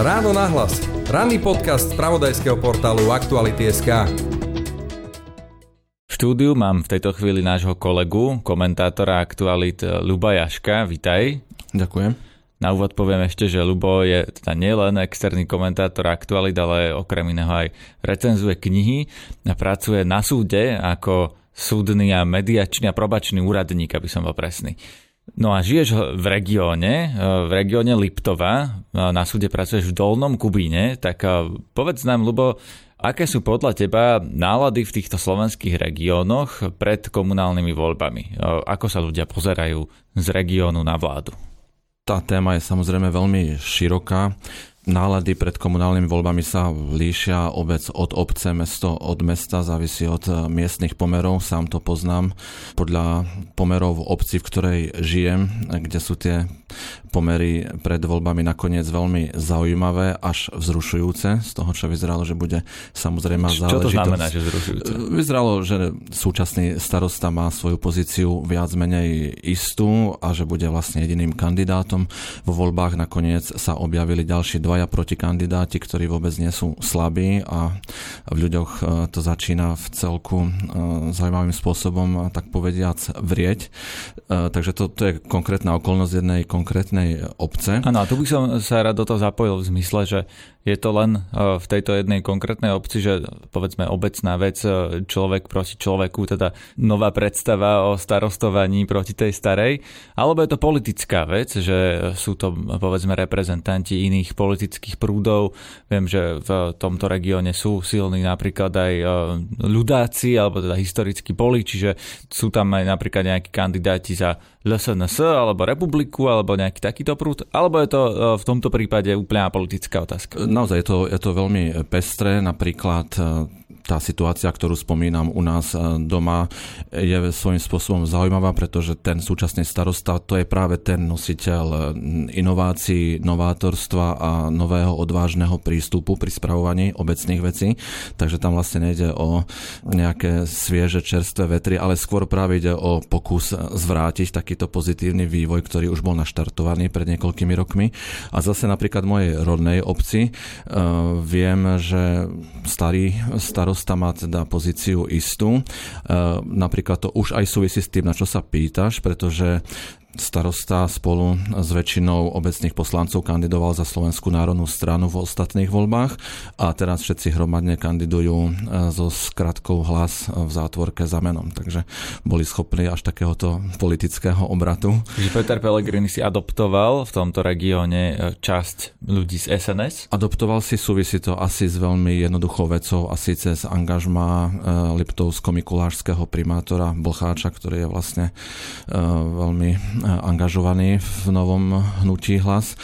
Ráno nahlas. Ranný podcast z pravodajského portálu Aktuality.sk V štúdiu mám v tejto chvíli nášho kolegu, komentátora Aktualit Luba Jaška. Vitaj. Ďakujem. Na úvod poviem ešte, že Lubo je teda nielen externý komentátor aktualit, ale okrem iného aj recenzuje knihy a pracuje na súde ako súdny a mediačný a probačný úradník, aby som bol presný. No a žiješ v regióne, e, v regióne Liptova, na súde pracuješ v Dolnom Kubíne, tak e, povedz nám, Lubo, aké sú podľa teba nálady v týchto slovenských regiónoch pred komunálnymi voľbami? E, ako sa ľudia pozerajú z regiónu na vládu? Tá téma je samozrejme veľmi široká. Nálady pred komunálnymi voľbami sa líšia obec od obce, mesto od mesta, závisí od eh, miestnych pomerov, sám to poznám. Podľa pomerov obci, v ktorej žijem, kde sú tie pomery pred voľbami nakoniec veľmi zaujímavé, až vzrušujúce, z toho, čo vyzeralo, že bude samozrejme záležitosť. Čo to znamená, že vzrušujúce? Vyzeralo, že súčasný starosta má svoju pozíciu viac menej istú a že bude vlastne jediným kandidátom. Vo voľbách nakoniec sa objavili ďalší dvaja protikandidáti, ktorí vôbec nie sú slabí a v ľuďoch e, to začína v celku e, zaujímavým spôsobom, tak povediac, vrieť. Takže to, to je konkrétna okolnosť jednej konkrétnej obce. Áno, tu by som sa rád do toho zapojil v zmysle, že je to len e, v tejto jednej konkrétnej obci, že povedzme obecná vec, e, človek proti človeku, teda nová predstava o starostovaní proti tej starej, alebo je to politická vec, že sú to povedzme reprezentanti iných politických prúdov. Viem, že v tomto regióne sú silní napríklad aj e, ľudáci, alebo teda historickí boli, čiže sú tam aj napríklad nejakí kandidáti za LSNS, alebo Republiku, alebo nejaký takýto prúd, alebo je to v tomto prípade úplná politická otázka? naozaj je to, je to veľmi pestré. Napríklad e, tá situácia, ktorú spomínam u nás e, doma, je svojím spôsobom zaujímavá, pretože ten súčasný starosta to je práve ten nositeľ e, inovácií, novátorstva a nového odvážneho prístupu pri spravovaní obecných vecí. Takže tam vlastne nejde o nejaké svieže, čerstvé vetry, ale skôr práve ide o pokus zvrátiť takýto pozitívny vývoj, ktorý už bol naštartovaný pred niekoľkými rokmi. A zase napríklad mojej rodnej obci uh, viem, že starý starosta má teda pozíciu istú. Uh, napríklad to už aj súvisí s tým, na čo sa pýtaš, pretože starosta spolu s väčšinou obecných poslancov kandidoval za Slovenskú národnú stranu v ostatných voľbách a teraz všetci hromadne kandidujú e, so skratkou hlas v zátvorke za menom. Takže boli schopní až takéhoto politického obratu. Peter Pellegrini si adoptoval v tomto regióne e, časť ľudí z SNS? Adoptoval si, súvisí to asi s veľmi jednoduchou vecou a síce z angažma e, Liptovsko-Mikulášského primátora Blcháča, ktorý je vlastne veľmi angažovaný v novom hnutí hlas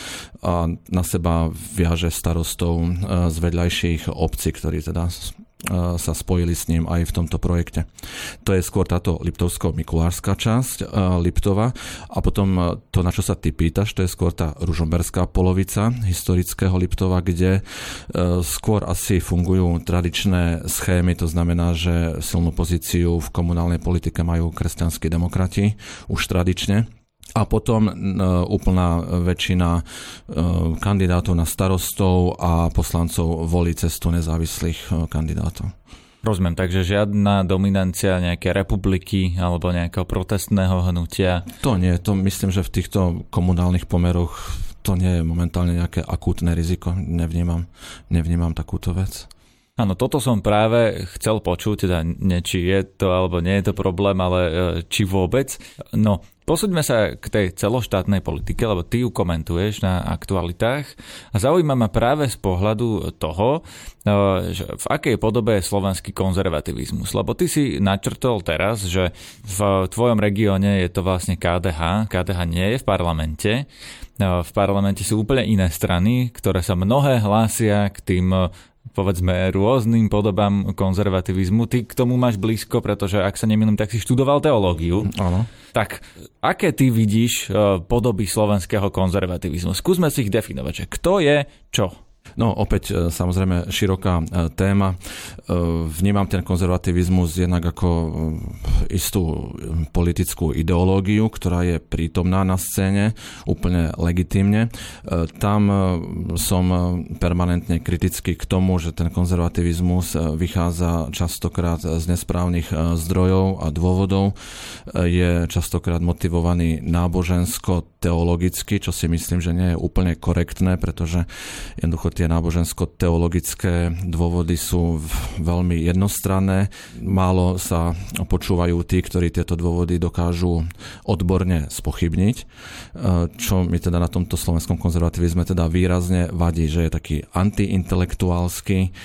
a na seba viaže starostov e, z vedľajších obcí, ktorí teda E, sa spojili s ním aj v tomto projekte. To je skôr táto Liptovsko-Mikulárska časť e, Liptova a potom to, na čo sa ty pýtaš, to je skôr tá ružomberská polovica historického Liptova, kde skôr asi fungujú tradičné schémy, to znamená, že silnú pozíciu v komunálnej politike majú kresťanskí demokrati už tradične a potom úplná väčšina kandidátov na starostov a poslancov volí cestu nezávislých kandidátov. Rozumiem, takže žiadna dominancia nejaké republiky alebo nejakého protestného hnutia? To nie, to myslím, že v týchto komunálnych pomeroch to nie je momentálne nejaké akútne riziko. Nevnímam, nevnímam takúto vec. Áno, toto som práve chcel počuť, teda nie, či je to alebo nie je to problém, ale e, či vôbec. No, Posúďme sa k tej celoštátnej politike, lebo ty ju komentuješ na aktualitách a zaujíma ma práve z pohľadu toho, e, že v akej podobe je slovenský konzervativizmus. Lebo ty si načrtol teraz, že v tvojom regióne je to vlastne KDH. KDH nie je v parlamente. E, v parlamente sú úplne iné strany, ktoré sa mnohé hlásia k tým povedzme rôznym podobám konzervativizmu. Ty k tomu máš blízko, pretože ak sa nemýlim, tak si študoval teológiu. Áno. Tak aké ty vidíš e, podoby slovenského konzervativizmu? Skúsme si ich definovať, že kto je čo No opäť e, samozrejme široká e, téma. E, vnímam ten konzervativizmus jednak ako istú politickú ideológiu, ktorá je prítomná na scéne, úplne legitímne. Tam som permanentne kritický k tomu, že ten konzervativizmus vychádza častokrát z nesprávnych zdrojov a dôvodov. Je častokrát motivovaný nábožensko-teologicky, čo si myslím, že nie je úplne korektné, pretože jednoducho tie nábožensko-teologické dôvody sú veľmi jednostranné. Málo sa počúvajú tí, ktorí tieto dôvody dokážu odborne spochybniť, čo mi teda na tomto slovenskom konzervativizme teda výrazne vadí, že je taký antiintelektuálsky,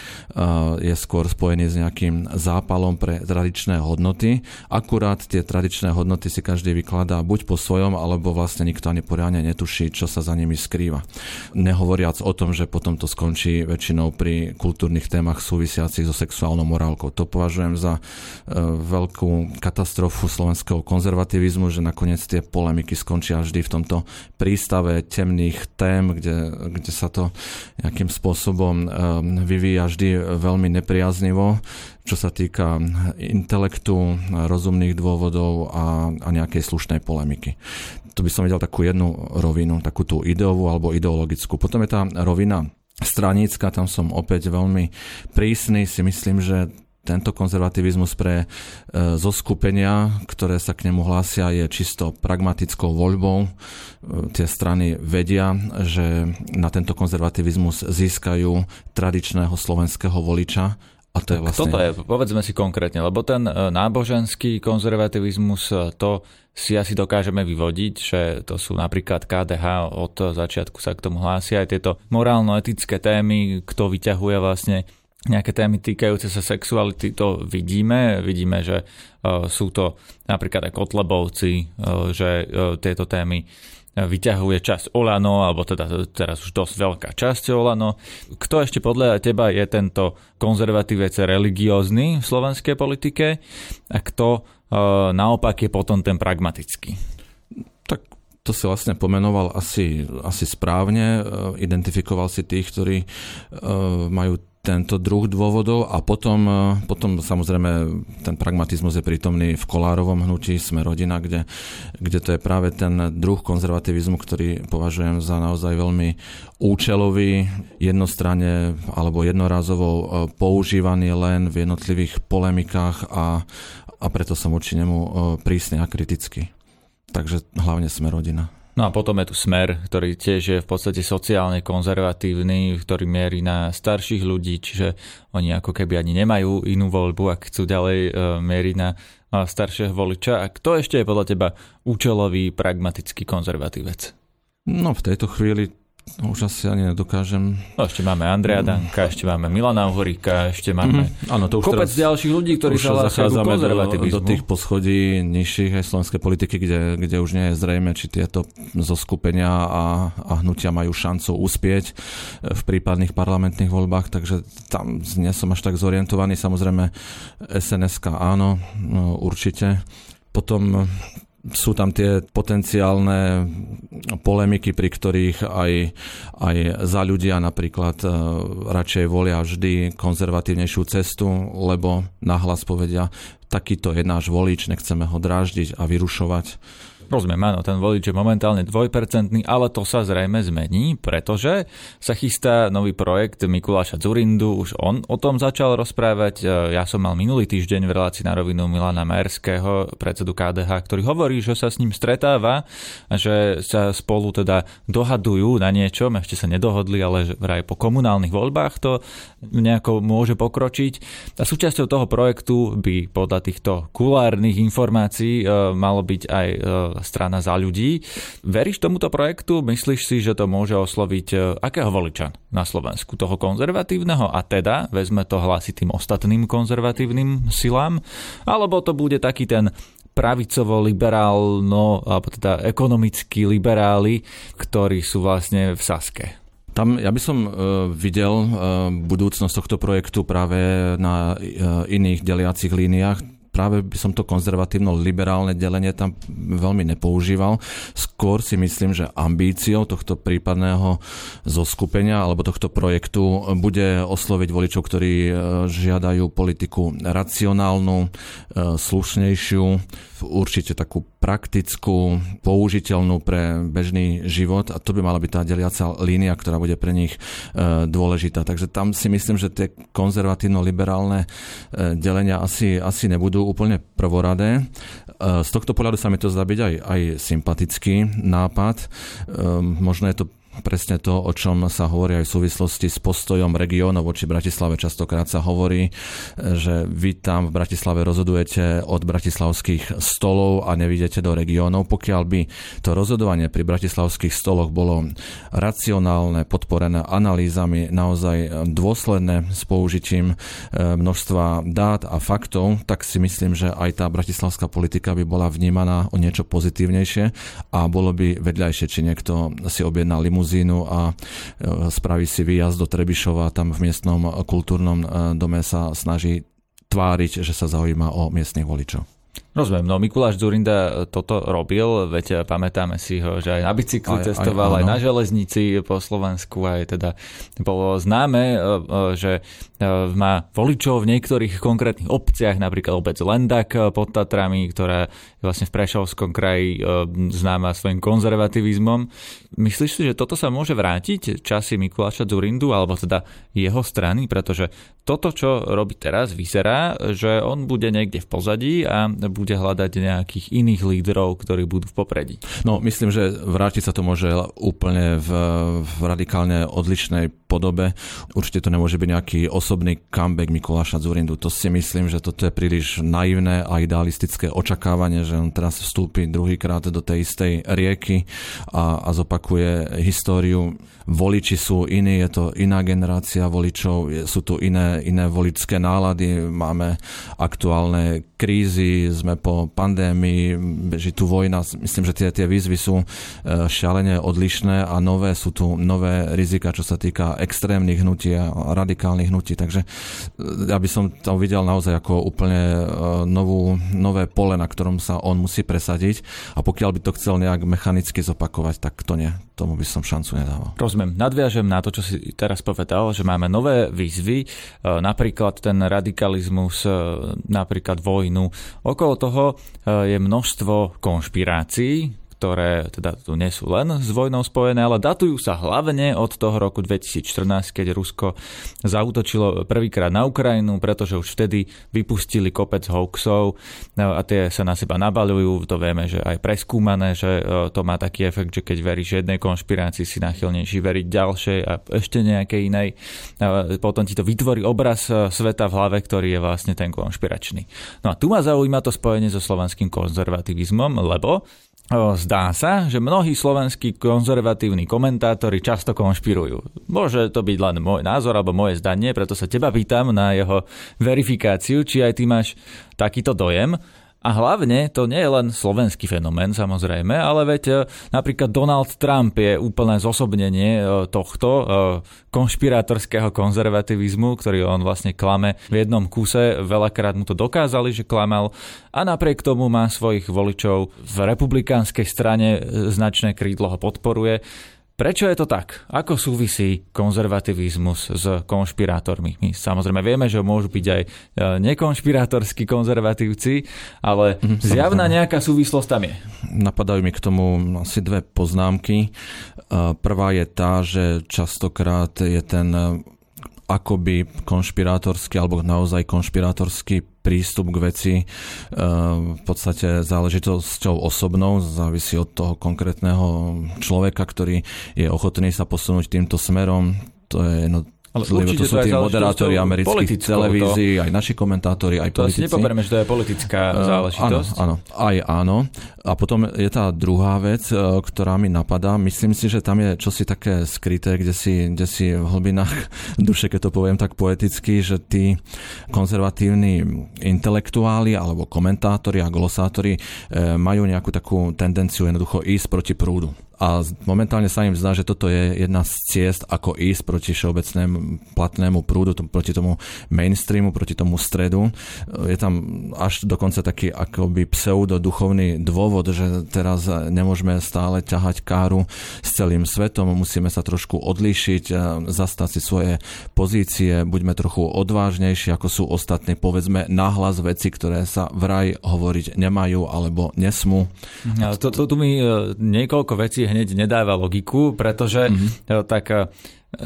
je skôr spojený s nejakým zápalom pre tradičné hodnoty. Akurát tie tradičné hodnoty si každý vykladá buď po svojom, alebo vlastne nikto ani poriadne netuší, čo sa za nimi skrýva. Nehovoriac o tom, že potom to skončí väčšinou pri kultúrnych témach súvisiacich so sexuálnou morálkou. To považujem za e, veľkú katastrofu slovenského konzervativizmu, že nakoniec tie polemiky skončia vždy v tomto prístave temných tém, kde, kde sa to nejakým spôsobom e, vyvíja vždy veľmi nepriaznivo, čo sa týka intelektu, rozumných dôvodov a, a nejakej slušnej polemiky to by som videl takú jednu rovinu, takú tú ideovú alebo ideologickú. Potom je tá rovina stranícka, tam som opäť veľmi prísny, si myslím, že tento konzervativizmus pre e, zoskupenia, ktoré sa k nemu hlásia, je čisto pragmatickou voľbou. E, tie strany vedia, že na tento konzervativizmus získajú tradičného slovenského voliča a to je vlastne... Toto je, povedzme si konkrétne, lebo ten e, náboženský konzervativizmus, e, to si asi dokážeme vyvodiť, že to sú napríklad KDH, od začiatku sa k tomu hlásia aj tieto morálno-etické témy, kto vyťahuje vlastne nejaké témy týkajúce sa sexuality, to vidíme. Vidíme, že uh, sú to napríklad aj kotlebovci, že tieto témy vyťahuje časť Olano, alebo teda teraz už dosť veľká časť Olano. Kto ešte podľa teba je tento konzervatívec religiózny v slovenskej politike a kto e, naopak je potom ten pragmatický? Tak to si vlastne pomenoval asi, asi správne, e, identifikoval si tých, ktorí e, majú tento druh dôvodov a potom, e, potom samozrejme ten pragmatizmus je prítomný v Kolárovom hnutí Sme rodina, kde, kde to je práve ten druh konzervativizmu, ktorý považujem za naozaj veľmi účelový, jednostranne alebo jednorazovo e, používaný len v jednotlivých polemikách a, a preto som voči nemu e, prísne a kriticky. Takže hlavne Sme rodina. No a potom je tu Smer, ktorý tiež je v podstate sociálne konzervatívny, ktorý mierí na starších ľudí, čiže oni ako keby ani nemajú inú voľbu, ak chcú ďalej uh, mieriť na staršieho voliča. A kto ešte je podľa teba účelový, pragmatický konzervatívec? No v tejto chvíli No, už asi ani nedokážem. No, ešte máme Andreja Danka, ešte máme Milana Uhoríka, ešte máme mm-hmm. ano, to už kopec teraz, ďalších ľudí, ktorí sa zachádzame do, do tých poschodí nižších aj slovenskej politiky, kde, kde už nie je zrejme, či tieto zoskupenia a, a hnutia majú šancu uspieť v prípadných parlamentných voľbách, takže tam nie som až tak zorientovaný. Samozrejme SNSK áno, no, určite. Potom sú tam tie potenciálne polemiky, pri ktorých aj, aj za ľudia napríklad e, radšej volia vždy konzervatívnejšiu cestu, lebo nahlas povedia, takýto je náš volič, nechceme ho dráždiť a vyrušovať Rozumiem, áno, ten volič je momentálne dvojpercentný, ale to sa zrejme zmení, pretože sa chystá nový projekt Mikuláša Zurindu, už on o tom začal rozprávať. E, ja som mal minulý týždeň v relácii na rovinu Milana Majerského, predsedu KDH, ktorý hovorí, že sa s ním stretáva že sa spolu teda dohadujú na niečom, ešte sa nedohodli, ale že vraj po komunálnych voľbách to nejako môže pokročiť. A súčasťou toho projektu by podľa týchto kulárnych informácií e, malo byť aj e, strana za ľudí. Veríš tomuto projektu? Myslíš si, že to môže osloviť e, akého voliča na Slovensku? Toho konzervatívneho a teda vezme to hlasy tým ostatným konzervatívnym silám? Alebo to bude taký ten pravicovo-liberálno, alebo teda ekonomicky liberáli, ktorí sú vlastne v Saske? Tam ja by som uh, videl uh, budúcnosť tohto projektu práve na iných deliacich líniách práve by som to konzervatívno-liberálne delenie tam veľmi nepoužíval. Skôr si myslím, že ambíciou tohto prípadného zoskupenia alebo tohto projektu bude osloviť voličov, ktorí e, žiadajú politiku racionálnu, e, slušnejšiu, určite takú praktickú, použiteľnú pre bežný život a to by mala byť tá deliaca línia, ktorá bude pre nich e, dôležitá. Takže tam si myslím, že tie konzervatívno-liberálne delenia asi, asi nebudú úplne prvoradé. Z tohto pohľadu sa mi to zdá byť aj, aj sympatický nápad. Možno je to presne to, o čom sa hovorí aj v súvislosti s postojom regiónov voči Bratislave. Častokrát sa hovorí, že vy tam v Bratislave rozhodujete od bratislavských stolov a nevidíte do regiónov. Pokiaľ by to rozhodovanie pri bratislavských stoloch bolo racionálne, podporené analýzami, naozaj dôsledné s použitím e, množstva dát a faktov, tak si myslím, že aj tá bratislavská politika by bola vnímaná o niečo pozitívnejšie a bolo by vedľajšie, či niekto si objedná limu limuzínu a e, spraví si výjazd do Trebišova, tam v miestnom kultúrnom e, dome sa snaží tváriť, že sa zaujíma o miestnych voličov. Rozumiem, no Mikuláš Zurinda toto robil, veď pamätáme si ho, že aj na bicykli aj, cestoval, aj, aj na železnici po Slovensku, aj teda bolo známe, e, e, že e, má voličov v niektorých konkrétnych obciach, napríklad obec Lendak pod Tatrami, ktorá je vlastne v Prešovskom kraji známa svojim konzervativizmom. Myslíš si, že toto sa môže vrátiť časy Mikuláša Zurindu, alebo teda jeho strany, pretože toto, čo robí teraz, vyzerá, že on bude niekde v pozadí a bude hľadať nejakých iných lídrov, ktorí budú v popredí. No, myslím, že vrátiť sa to môže úplne v, v radikálne odlišnej podobe. Určite to nemôže byť nejaký osobný comeback Mikuláša Zurindu. To si myslím, že toto je príliš naivné a idealistické očakávanie, že on teraz vstúpi druhýkrát do tej istej rieky a, a zopakuje históriu. Voliči sú iní, je to iná generácia voličov, sú tu iné, iné voličské nálady, máme aktuálne krízy, sme po pandémii, beží tu vojna, myslím, že tie, tie výzvy sú e, šialene odlišné a nové sú tu nové rizika, čo sa týka extrémnych hnutí a radikálnych hnutí, takže e, ja by som to videl naozaj ako úplne e, novú, nové pole, na ktorom sa on musí presadiť. A pokiaľ by to chcel nejak mechanicky zopakovať, tak to nie, tomu by som šancu nedával. Rozumiem, nadviažem na to, čo si teraz povedal, že máme nové výzvy, napríklad ten radikalizmus, napríklad vojnu. Okolo toho eh, je množstvo konšpirácií, ktoré teda tu nie sú len s vojnou spojené, ale datujú sa hlavne od toho roku 2014, keď Rusko zautočilo prvýkrát na Ukrajinu, pretože už vtedy vypustili kopec hoaxov no a tie sa na seba nabalujú. To vieme, že aj preskúmané, že e, to má taký efekt, že keď veríš jednej konšpirácii, si nachylnejší veriť ďalšej a ešte nejakej inej. Potom ti to vytvorí obraz e, sveta v hlave, ktorý je vlastne ten konšpiračný. No a tu ma zaujíma to spojenie so slovenským konzervativizmom, lebo Zdá sa, že mnohí slovenskí konzervatívni komentátori často konšpirujú. Môže to byť len môj názor alebo moje zdanie, preto sa teba pýtam na jeho verifikáciu, či aj ty máš takýto dojem. A hlavne to nie je len slovenský fenomén samozrejme, ale veď e, napríklad Donald Trump je úplné zosobnenie e, tohto e, konšpirátorského konzervativizmu, ktorý on vlastne klame v jednom kuse. Veľakrát mu to dokázali, že klamal a napriek tomu má svojich voličov v republikánskej strane značné krídlo ho podporuje. Prečo je to tak? Ako súvisí konzervativizmus s konšpirátormi? My samozrejme vieme, že môžu byť aj e, nekonšpirátorskí konzervatívci, ale mhm, zjavná nejaká súvislosť tam je. Napadajú mi k tomu asi dve poznámky. E, prvá je tá, že častokrát je ten akoby konšpirátorský alebo naozaj konšpirátorský prístup k veci e, v podstate záležitosťou osobnou, závisí od toho konkrétneho človeka, ktorý je ochotný sa posunúť týmto smerom. To je jedno ale Lebo to sú tí moderátori amerických televízií, to... aj naši komentátori, aj to politici. To asi nepoperieme, že to je politická uh, záležitosť. Áno, áno, aj áno. A potom je tá druhá vec, uh, ktorá mi napadá. Myslím si, že tam je čosi také skryté, kde si, kde si v hlbinách duše, keď to poviem tak poeticky, že tí konzervatívni intelektuáli alebo komentátori a glosátori uh, majú nejakú takú tendenciu jednoducho ísť proti prúdu a momentálne sa im zdá, že toto je jedna z ciest, ako ísť proti všeobecnému platnému prúdu, proti tomu mainstreamu, proti tomu stredu. Je tam až dokonca taký akoby pseudoduchovný dôvod, že teraz nemôžeme stále ťahať káru s celým svetom, musíme sa trošku odlíšiť, zastať si svoje pozície, buďme trochu odvážnejší, ako sú ostatní, povedzme nahlas veci, ktoré sa vraj hovoriť nemajú alebo nesmú. Ja, to, to, tu mi e, niekoľko vecí hneď nedáva logiku, pretože mm-hmm. tak e,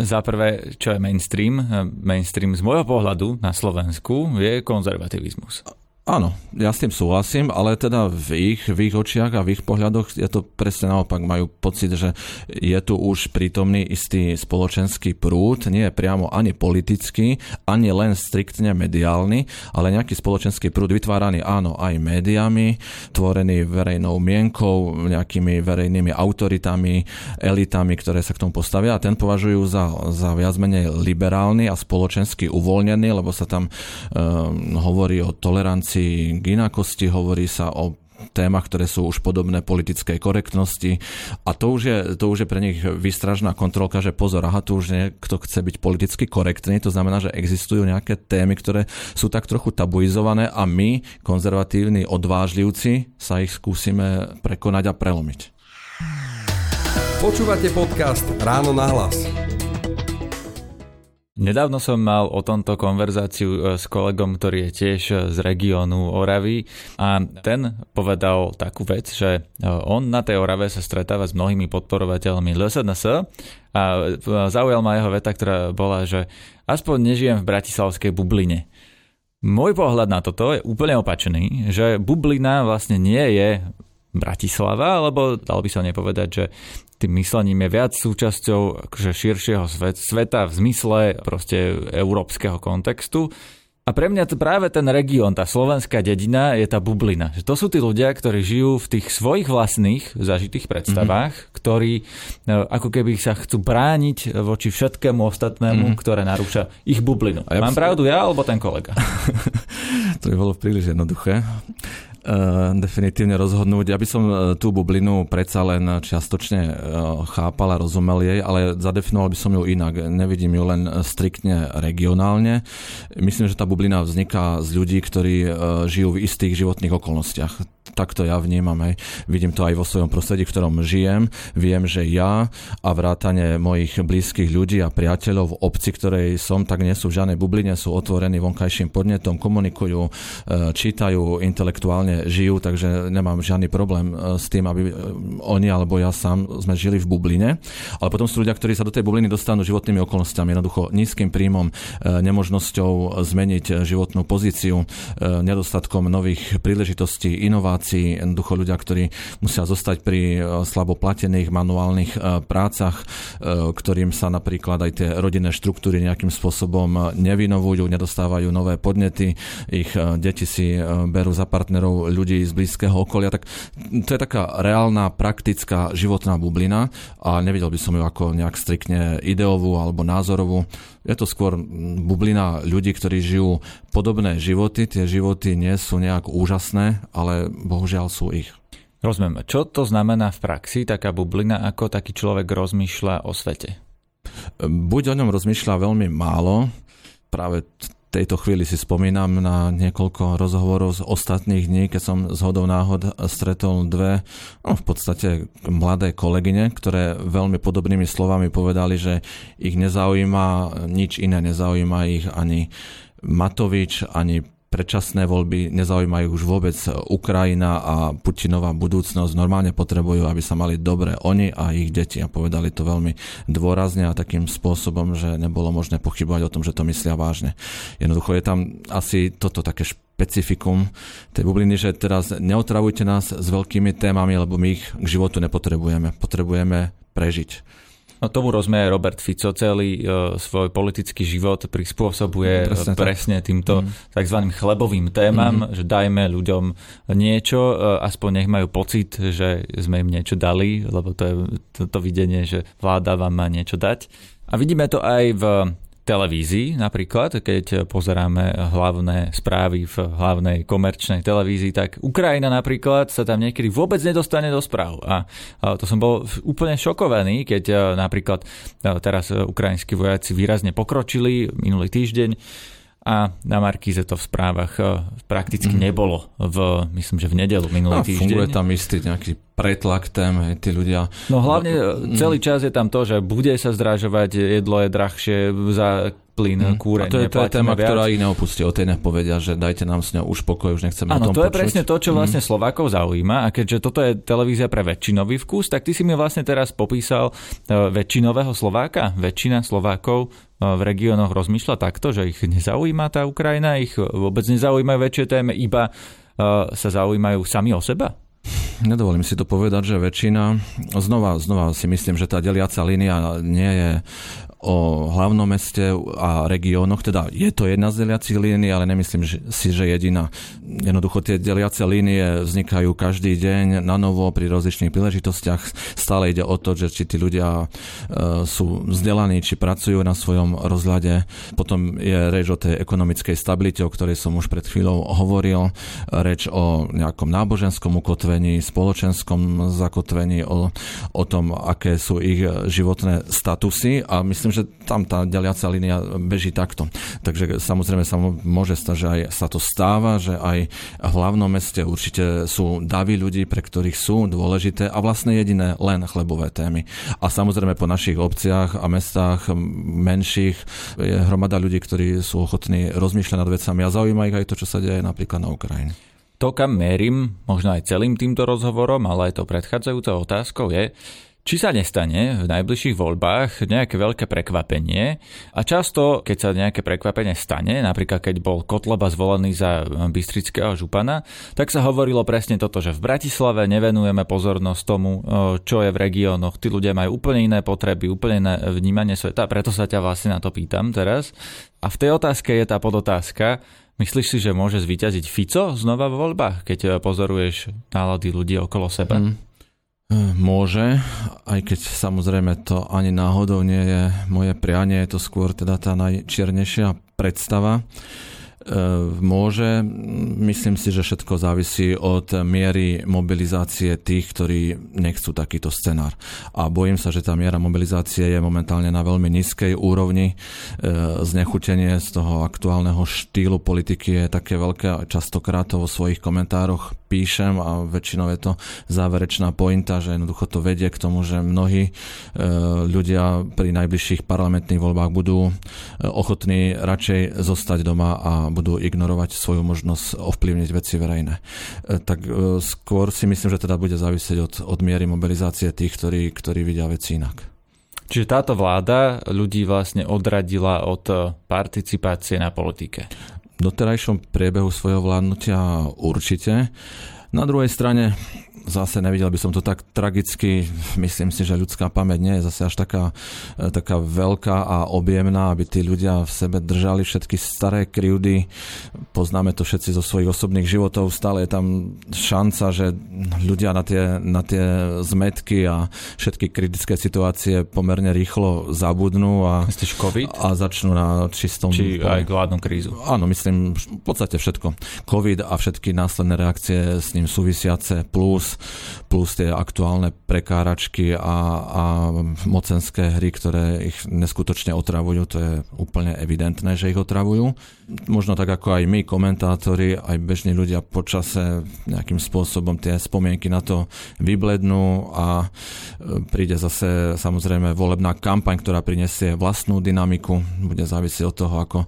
za prvé, čo je mainstream? Mainstream z môjho pohľadu na Slovensku je konzervativizmus. Áno, ja s tým súhlasím, ale teda v ich, v ich očiach a v ich pohľadoch je to presne naopak. Majú pocit, že je tu už prítomný istý spoločenský prúd, nie je priamo ani politický, ani len striktne mediálny, ale nejaký spoločenský prúd vytváraný áno aj médiami, tvorený verejnou mienkou, nejakými verejnými autoritami, elitami, ktoré sa k tomu postavia a ten považujú za, za viac menej liberálny a spoločensky uvoľnený, lebo sa tam um, hovorí o tolerancii k inakosti, hovorí sa o témach, ktoré sú už podobné politickej korektnosti a to už je, to už je pre nich výstražná kontrolka, že pozor, aha, tu už niekto chce byť politicky korektný, to znamená, že existujú nejaké témy, ktoré sú tak trochu tabuizované a my, konzervatívni odvážlivci, sa ich skúsime prekonať a prelomiť. Počúvate podcast Ráno na hlas. Nedávno som mal o tomto konverzáciu e, s kolegom, ktorý je tiež e, z regiónu Oravy a ten povedal takú vec, že e, on na tej Orave sa stretáva s mnohými podporovateľmi LSNS a zaujal ma jeho veta, ktorá bola, že aspoň nežijem v bratislavskej bubline. Môj pohľad na toto je úplne opačný, že bublina vlastne nie je Bratislava, alebo dal by sa nepovedať, že tým myslením je viac súčasťou akože širšieho svet, sveta v zmysle proste európskeho kontextu. A pre mňa to práve ten región, tá slovenská dedina je tá bublina. Že to sú tí ľudia, ktorí žijú v tých svojich vlastných zažitých predstavách, mm-hmm. ktorí e, ako keby sa chcú brániť voči všetkému ostatnému, mm-hmm. ktoré narúša ich bublinu. A ja Mám pravdu ja alebo ten kolega? to by bolo príliš jednoduché. Eh, definitívne rozhodnúť. Ja by som eh, tú bublinu predsa len čiastočne eh, chápal a rozumel jej, ale zadefinoval by som ju inak. Nevidím ju len striktne regionálne. Myslím, že tá bublina vzniká z ľudí, ktorí žijú v istých životných okolnostiach takto ja vnímam, hej. Vidím to aj vo svojom prostredí, v ktorom žijem. Viem, že ja a vrátane mojich blízkych ľudí a priateľov v obci, ktorej som, tak nie sú v žiadnej bubline, sú otvorení vonkajším podnetom, komunikujú, čítajú, intelektuálne žijú, takže nemám žiadny problém e, s tým, aby e, oni alebo ja sám sme žili v bubline. Ale potom sú ľudia, ktorí sa do tej bubliny dostanú životnými okolnostiami, jednoducho nízkym príjmom, nemožnosťou zmeniť životnú pozíciu, nedostatkom nových príležitostí, inovácií, jednoducho ľudia, ktorí musia zostať pri e, slabo platených manuálnych e, prácach, e, ktorým sa napríklad aj tie rodinné štruktúry nejakým spôsobom nevynovujú, nedostávajú nové podnety, ich deti si berú za partnerov ľudí z blízkeho okolia, tak to je taká reálna, praktická životná bublina a nevidel by som ju ako nejak striktne ideovú alebo názorovú. Je to skôr bublina ľudí, ktorí žijú podobné životy. Tie životy nie sú nejak úžasné, ale bohužiaľ sú ich. Rozumiem. Čo to znamená v praxi, taká bublina, ako taký človek rozmýšľa o svete? Buď o ňom rozmýšľa veľmi málo, práve tejto chvíli si spomínam na niekoľko rozhovorov z ostatných dní, keď som z hodou náhod stretol dve, no v podstate mladé kolegyne, ktoré veľmi podobnými slovami povedali, že ich nezaujíma nič iné, nezaujíma ich ani Matovič, ani predčasné voľby, nezaujímajú už vôbec Ukrajina a Putinová budúcnosť. Normálne potrebujú, aby sa mali dobre oni a ich deti. A povedali to veľmi dôrazne a takým spôsobom, že nebolo možné pochybovať o tom, že to myslia vážne. Jednoducho je tam asi toto také špecifikum tej bubliny, že teraz neotravujte nás s veľkými témami, lebo my ich k životu nepotrebujeme. Potrebujeme prežiť. No tomu rozumie Robert Fico celý uh, svoj politický život prispôsobuje mm, presne, presne týmto mm. tzv. chlebovým témam, mm. že dajme ľuďom niečo, uh, aspoň nech majú pocit, že sme im niečo dali, lebo to je toto videnie, že vláda vám má niečo dať. A vidíme to aj v televízii napríklad, keď pozeráme hlavné správy v hlavnej komerčnej televízii, tak Ukrajina napríklad sa tam niekedy vôbec nedostane do správ. A to som bol úplne šokovaný, keď napríklad teraz ukrajinskí vojaci výrazne pokročili minulý týždeň a na Markíze to v správach e, prakticky mm. nebolo v, myslím, že v nedelu minulý a týždeň. Funguje tam istý nejaký pretlak tém, tí ľudia... No hlavne mm. celý čas je tam to, že bude sa zdražovať, jedlo je drahšie, za plyn, mm. kúreň. A to je, to je téma, viac. ktorá ich neopustí. O tej nepovedia, že dajte nám s ňou už pokoj, už nechceme Áno, o tom to počuť. je presne to, čo mhm. vlastne mm. Slovákov zaujíma. A keďže toto je televízia pre väčšinový vkus, tak ty si mi vlastne teraz popísal uh, väčšinového Slováka. Väčšina Slovákov uh, v regiónoch rozmýšľa takto, že ich nezaujíma tá Ukrajina, ich vôbec nezaujímajú väčšie témy, iba uh, sa zaujímajú sami o seba? Nedovolím si to povedať, že väčšina, znova, znova si myslím, že tá deliaca línia nie je o hlavnom meste a regiónoch, teda je to jedna z deliacich línií, ale nemyslím si, že jediná. Jednoducho tie deliace línie vznikajú každý deň na novo pri rozličných príležitostiach. Stále ide o to, že či tí ľudia e, sú vzdelaní, či pracujú na svojom rozhľade. Potom je reč o tej ekonomickej stabilite, o ktorej som už pred chvíľou hovoril. Reč o nejakom náboženskom ukotvení, spoločenskom zakotvení, o, o tom, aké sú ich životné statusy a myslím, že tam tá deliaca línia beží takto. Takže samozrejme sa môže stať, že aj sa to stáva, že aj v hlavnom meste určite sú davy ľudí, pre ktorých sú dôležité a vlastne jediné len chlebové témy. A samozrejme po našich obciach a mestách menších je hromada ľudí, ktorí sú ochotní rozmýšľať nad vecami a zaujíma ich aj to, čo sa deje napríklad na Ukrajine. To, kam merím, možno aj celým týmto rozhovorom, ale aj to predchádzajúcou otázkou je, či sa nestane v najbližších voľbách nejaké veľké prekvapenie a často, keď sa nejaké prekvapenie stane, napríklad keď bol Kotleba zvolený za Bystrického župana, tak sa hovorilo presne toto, že v Bratislave nevenujeme pozornosť tomu, čo je v regiónoch. Tí ľudia majú úplne iné potreby, úplne iné vnímanie sveta, preto sa ťa vlastne na to pýtam teraz. A v tej otázke je tá podotázka, Myslíš si, že môže zvíťaziť Fico znova vo voľbách, keď pozoruješ nálady ľudí okolo seba? Mm. Môže, aj keď samozrejme to ani náhodou nie je moje prianie, je to skôr teda tá najčiernejšia predstava. E, môže. Myslím si, že všetko závisí od miery mobilizácie tých, ktorí nechcú takýto scenár. A bojím sa, že tá miera mobilizácie je momentálne na veľmi nízkej úrovni. E, znechutenie z toho aktuálneho štýlu politiky je také veľké. Častokrát to vo svojich komentároch píšem a väčšinou je to záverečná pointa, že jednoducho to vedie k tomu, že mnohí e, ľudia pri najbližších parlamentných voľbách budú ochotní radšej zostať doma a budú ignorovať svoju možnosť ovplyvniť veci verejné. E, tak e, skôr si myslím, že teda bude závisieť od, od miery mobilizácie tých, ktorí, ktorí vidia veci inak. Čiže táto vláda ľudí vlastne odradila od participácie na politike? Doterajšom priebehu svojho vládnutia určite. Na druhej strane zase nevidel by som to tak tragicky. Myslím si, že ľudská pamäť nie je zase až taká, e, taká veľká a objemná, aby tí ľudia v sebe držali všetky staré krivdy. Poznáme to všetci zo svojich osobných životov. Stále je tam šanca, že ľudia na tie, na tie zmetky a všetky kritické situácie pomerne rýchlo zabudnú a, Myslíš COVID? a začnú na čistom... Či aj vládnu krízu? Áno, myslím v podstate všetko. COVID a všetky následné reakcie s ním súvisiace plus plus, tie aktuálne prekáračky a, a mocenské hry, ktoré ich neskutočne otravujú, to je úplne evidentné, že ich otravujú. Možno tak ako aj my, komentátori, aj bežní ľudia počase nejakým spôsobom tie spomienky na to vyblednú a e, príde zase samozrejme volebná kampaň, ktorá prinesie vlastnú dynamiku, bude závisieť od toho, ako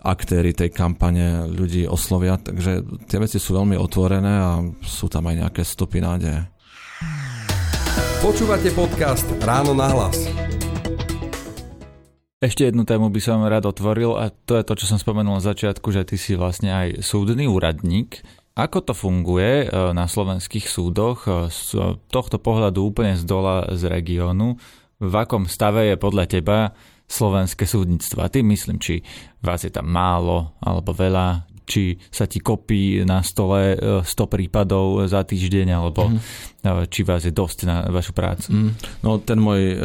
aktéry tej kampane ľudí oslovia, takže tie veci sú veľmi otvorené a sú tam aj nejaké stopy nádeje. Počúvate podcast Ráno na hlas. Ešte jednu tému by som rád otvoril a to je to, čo som spomenul na začiatku, že ty si vlastne aj súdny úradník. Ako to funguje e, na slovenských súdoch e, z tohto pohľadu úplne z dola z regiónu? V akom stave je podľa teba slovenské súdnictvo? A tým myslím, či vás je tam málo alebo veľa, či sa ti kopí na stole 100 prípadov za týždeň, alebo mm. či vás je dosť na vašu prácu. Mm. No ten môj e,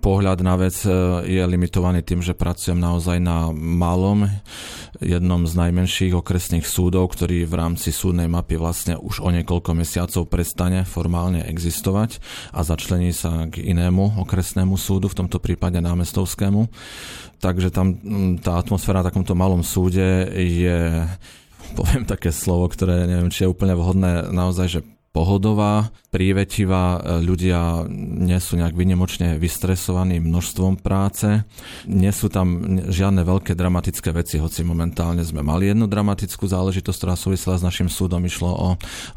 pohľad na vec e, je limitovaný tým, že pracujem naozaj na malom, jednom z najmenších okresných súdov, ktorý v rámci súdnej mapy vlastne už o niekoľko mesiacov prestane formálne existovať a začlení sa k inému okresnému súdu, v tomto prípade námestovskému. Takže tam tá atmosféra na takomto malom súde je poviem také slovo, ktoré neviem, či je úplne vhodné, naozaj, že pohodová, prívetivá, ľudia nie sú nejak vynimočne vystresovaní množstvom práce, nie sú tam žiadne veľké dramatické veci, hoci momentálne sme mali jednu dramatickú záležitosť, ktorá súvisela s našim súdom, išlo o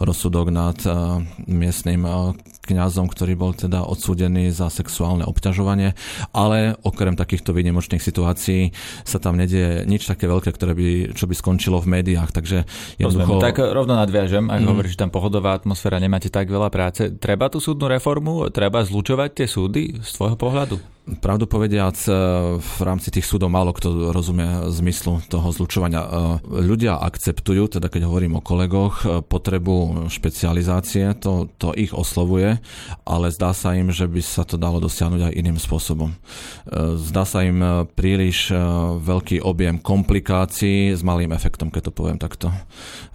rozsudok nad uh, miestnym uh, kňazom, ktorý bol teda odsúdený za sexuálne obťažovanie, ale okrem takýchto výnimočných situácií sa tam nedieje nič také veľké, ktoré by, čo by skončilo v médiách, takže jednoducho... Tak rovno nadviažem, ak mm. hovoríš, že tam pohodová atmosféra atmosféra, nemáte tak veľa práce. Treba tú súdnu reformu? Treba zlučovať tie súdy z tvojho pohľadu? Pravdu povediac, e, v rámci tých súdov málo kto rozumie zmyslu toho zlučovania. E, ľudia akceptujú, teda keď hovorím o kolegoch, e, potrebu špecializácie, to, to ich oslovuje, ale zdá sa im, že by sa to dalo dosiahnuť aj iným spôsobom. Zdá sa im príliš veľký objem komplikácií s malým efektom, keď to poviem takto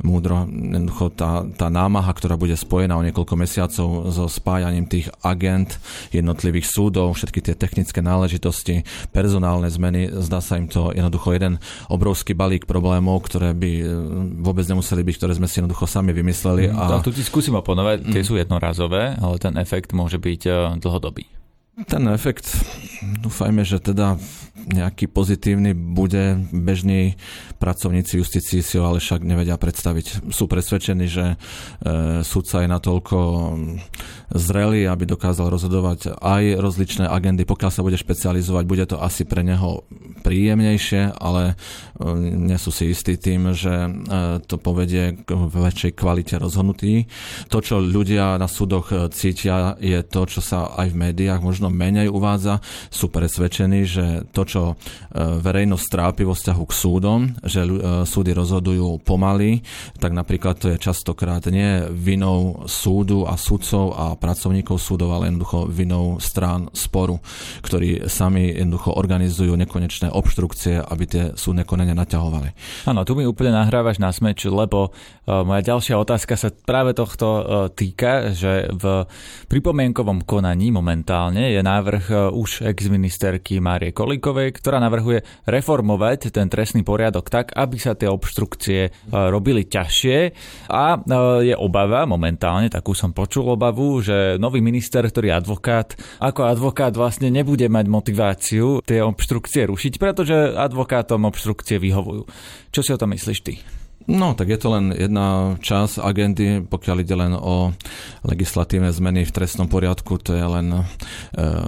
múdro. Jednoducho tá, tá námaha, ktorá bude spojená o niekoľko mesiacov so spájaním tých agent jednotlivých súdov, všetky tie technické technické náležitosti, personálne zmeny, zdá sa im to jednoducho jeden obrovský balík problémov, ktoré by e, vôbec nemuseli byť, ktoré sme si jednoducho sami vymysleli. Mm, a... tu ti skúsim oponovať, tie mm. sú jednorazové, ale ten efekt môže byť e, dlhodobý. Ten efekt, dúfajme, že teda nejaký pozitívny bude. Bežní pracovníci justícii si ho ale však nevedia predstaviť. Sú presvedčení, že e, sudca je natoľko zrelý, aby dokázal rozhodovať aj rozličné agendy. Pokiaľ sa bude špecializovať, bude to asi pre neho príjemnejšie, ale e, nie sú si istí tým, že e, to povedie k väčšej kvalite rozhodnutí. To, čo ľudia na súdoch e, cítia, je to, čo sa aj v médiách možno menej uvádza. Sú presvedčení, že to, čo verejnosť trápi vo vzťahu k súdom, že súdy rozhodujú pomaly, tak napríklad to je častokrát nie vinou súdu a sudcov a pracovníkov súdov, ale jednoducho vinou strán sporu, ktorí sami jednoducho organizujú nekonečné obštrukcie, aby tie súdne konania naťahovali. Áno, tu mi úplne nahrávaš na smeč, lebo uh, moja ďalšia otázka sa práve tohto uh, týka, že v pripomienkovom konaní momentálne je návrh uh, už ex-ministerky Márie Kolikovej, ktorá navrhuje reformovať ten trestný poriadok tak, aby sa tie obštrukcie robili ťažšie a je obava momentálne, takú som počul obavu, že nový minister, ktorý je advokát, ako advokát vlastne nebude mať motiváciu tie obštrukcie rušiť, pretože advokátom obštrukcie vyhovujú. Čo si o tom myslíš ty? No, tak je to len jedna časť agendy, pokiaľ ide len o legislatívne zmeny v trestnom poriadku, to je len e,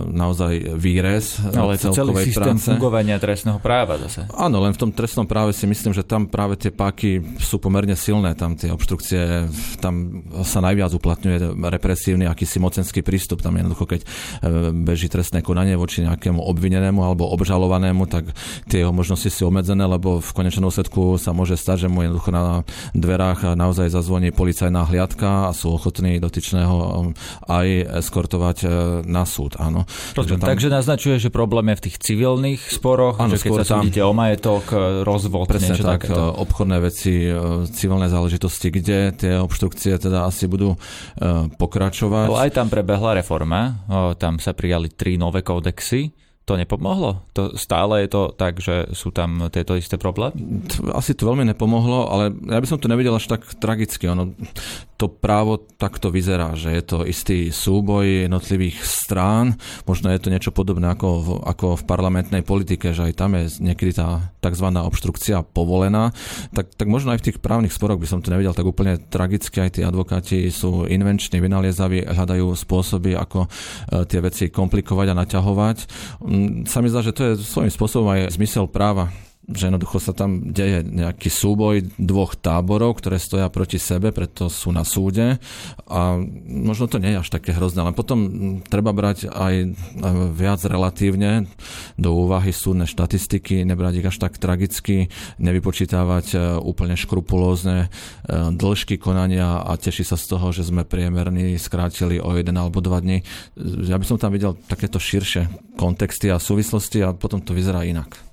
naozaj výrez Ale to celý systém práce. fungovania trestného práva zase. Áno, len v tom trestnom práve si myslím, že tam práve tie páky sú pomerne silné, tam tie obštrukcie, tam sa najviac uplatňuje represívny akýsi mocenský prístup, tam jednoducho, keď e, beží trestné konanie voči nejakému obvinenému alebo obžalovanému, tak tie jeho možnosti sú obmedzené, lebo v konečnom dôsledku sa môže stať, že mu jednoducho na dverách naozaj zazvoní policajná hliadka a sú ochotní dotyčného um, aj eskortovať e, na súd. Áno. Takže, tam... Takže naznačuje, že problém je v tých civilných sporoch, áno, že keď sa tam... súdite o majetok, e, rozvod, Presne niečo tak, takéto. obchodné veci, e, civilné záležitosti, kde tie obštrukcie teda asi budú pokračovať. Ale aj tam prebehla reforma, tam sa prijali tri nové kódexy to nepomohlo? To, stále je to tak, že sú tam tieto isté problémy? Asi to veľmi nepomohlo, ale ja by som to nevidel až tak tragicky. Ono, to právo takto vyzerá, že je to istý súboj jednotlivých strán. Možno je to niečo podobné ako v, ako v parlamentnej politike, že aj tam je niekedy tá tzv. obštrukcia povolená. Tak, tak možno aj v tých právnych sporoch by som to nevidel tak úplne tragicky. Aj tí advokáti sú invenční, vynaliezaví, hľadajú spôsoby, ako e, tie veci komplikovať a naťahovať Mm, sa mi zdá, že to je svojím spôsobom aj zmysel práva že jednoducho sa tam deje nejaký súboj dvoch táborov, ktoré stoja proti sebe, preto sú na súde a možno to nie je až také hrozné, ale potom treba brať aj viac relatívne do úvahy súdne štatistiky, nebrať ich až tak tragicky, nevypočítavať e, úplne škrupulózne e, dĺžky konania a teší sa z toho, že sme priemerní skrátili o jeden alebo dva dní. Ja by som tam videl takéto širšie kontexty a súvislosti a potom to vyzerá inak.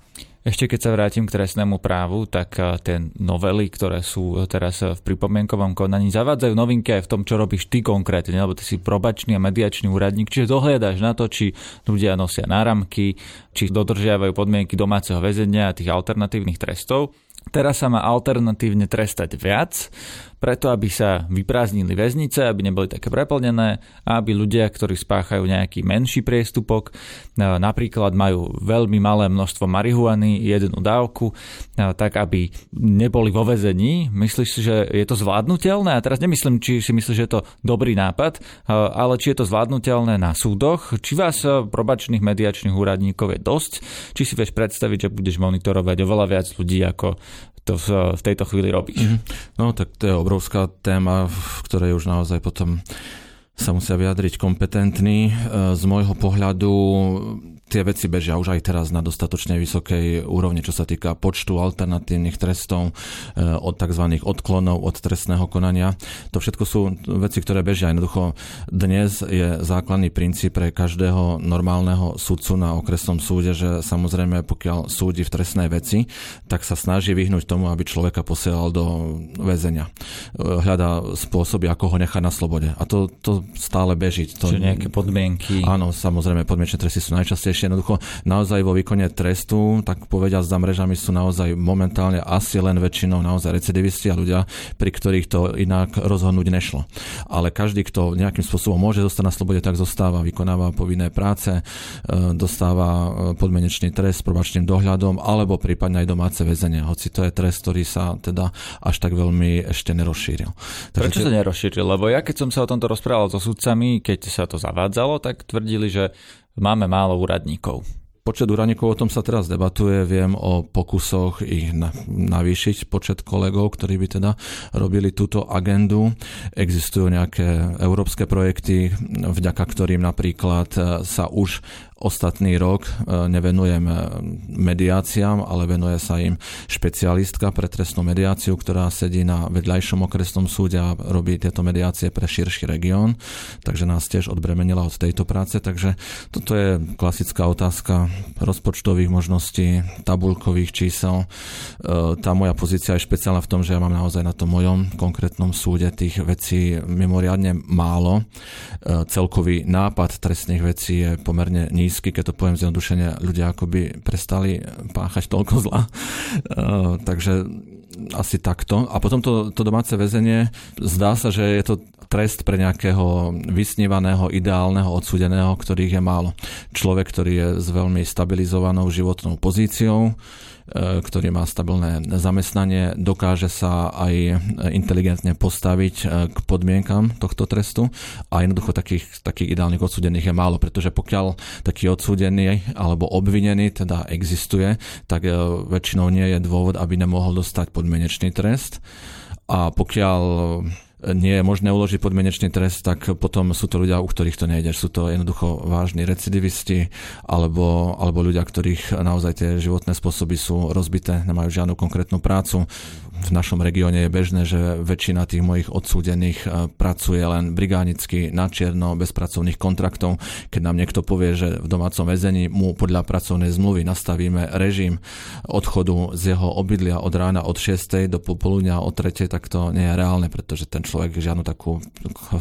Ešte keď sa vrátim k trestnému právu, tak eh, tie novely, ktoré sú teraz v pripomienkovom konaní, zavádzajú novinky aj v tom, čo robíš ty konkrétne, lebo ty si probačný a mediačný úradník, čiže dohliadaš na to, či ľudia nosia náramky, či dodržiavajú podmienky domáceho väzenia a tých alternatívnych trestov. Teraz sa má alternatívne trestať viac, preto aby sa vyprázdnili väznice, aby neboli také preplnené a aby ľudia, ktorí spáchajú nejaký menší priestupok, napríklad majú veľmi malé množstvo marihuany, jednu dávku, tak aby neboli vo väzení. Myslíš si, že je to zvládnutelné? A teraz nemyslím, či si myslíš, že je to dobrý nápad, ale či je to zvládnutelné na súdoch, či vás probačných mediačných úradníkov je dosť, či si vieš predstaviť, že budeš monitorovať oveľa viac ľudí, ako to v, v tejto chvíli robíš. Mm-hmm. No tak to je obrovská téma, v ktorej už naozaj potom sa musia vyjadriť kompetentní. E, z môjho pohľadu tie veci bežia už aj teraz na dostatočne vysokej úrovni, čo sa týka počtu alternatívnych trestov, e, od tzv. odklonov od trestného konania. To všetko sú veci, ktoré bežia. Jednoducho dnes je základný princíp pre každého normálneho sudcu na okresnom súde, že samozrejme pokiaľ súdi v trestnej veci, tak sa snaží vyhnúť tomu, aby človeka posielal do väzenia. E, hľadá spôsoby, ako ho nechať na slobode. A to, to stále beží. To, Čiže nejaké podmienky. Áno, samozrejme, podmienčné tresty sú najčastejšie ešte jednoducho naozaj vo výkone trestu, tak povediať za mrežami sú naozaj momentálne asi len väčšinou naozaj recidivisti a ľudia, pri ktorých to inak rozhodnúť nešlo. Ale každý, kto nejakým spôsobom môže zostať na slobode, tak zostáva, vykonáva povinné práce, e, dostáva e, podmienečný trest s probačným dohľadom alebo prípadne aj domáce väzenie, hoci to je trest, ktorý sa teda až tak veľmi ešte nerozšíril. Takže Prečo sa nerozšíril? Lebo ja keď som sa o tomto rozprával so sudcami, keď sa to zavádzalo, tak tvrdili, že máme málo úradníkov. Počet úradníkov, o tom sa teraz debatuje, viem o pokusoch ich navýšiť počet kolegov, ktorí by teda robili túto agendu. Existujú nejaké európske projekty, vďaka ktorým napríklad sa už ostatný rok e, nevenujem e, mediáciám, ale venuje sa im špecialistka pre trestnú mediáciu, ktorá sedí na vedľajšom okresnom súde a robí tieto mediácie pre širší región, takže nás tiež odbremenila od tejto práce, takže toto je klasická otázka rozpočtových možností, tabulkových čísel. E, tá moja pozícia je špeciálna v tom, že ja mám naozaj na tom mojom konkrétnom súde tých vecí mimoriadne málo. Celkový nápad trestných vecí je pomerne nízky nízky, keď to poviem zjednodušene, ľudia akoby prestali páchať toľko zla. Uh, takže asi takto. A potom to, to domáce väzenie, zdá sa, že je to trest pre nejakého vysnívaného, ideálneho odsúdeného, ktorých je málo. Človek, ktorý je s veľmi stabilizovanou životnou pozíciou, ktorý má stabilné zamestnanie, dokáže sa aj inteligentne postaviť e, k podmienkam tohto trestu a jednoducho takých, takých ideálnych odsúdených je málo, pretože pokiaľ taký odsúdený alebo obvinený teda existuje, tak e, väčšinou nie je dôvod, aby nemohol dostať podmienečný trest. A pokiaľ nie je možné uložiť podmienečný trest, tak potom sú to ľudia, u ktorých to nejde. Sú to jednoducho vážni recidivisti alebo, alebo ľudia, ktorých naozaj tie životné spôsoby sú rozbité, nemajú žiadnu konkrétnu prácu v našom regióne je bežné, že väčšina tých mojich odsúdených e, pracuje len brigánicky, na čierno, bez pracovných kontraktov. Keď nám niekto povie, že v domácom väzení mu podľa pracovnej zmluvy nastavíme režim odchodu z jeho obydlia od rána od 6. do popoludňa od 3. tak to nie je reálne, pretože ten človek žiadnu takú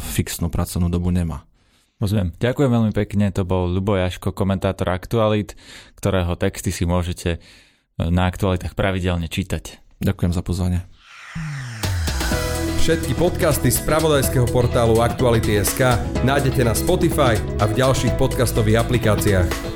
fixnú pracovnú dobu nemá. Rozumiem. Ďakujem veľmi pekne, to bol Lubo Jaško, komentátor Aktualit, ktorého texty si môžete na aktualitách pravidelne čítať. Ďakujem za pozvanie. Všetky podcasty z pravodajského portálu Aktuality.sk nájdete na Spotify a v ďalších podcastových aplikáciách.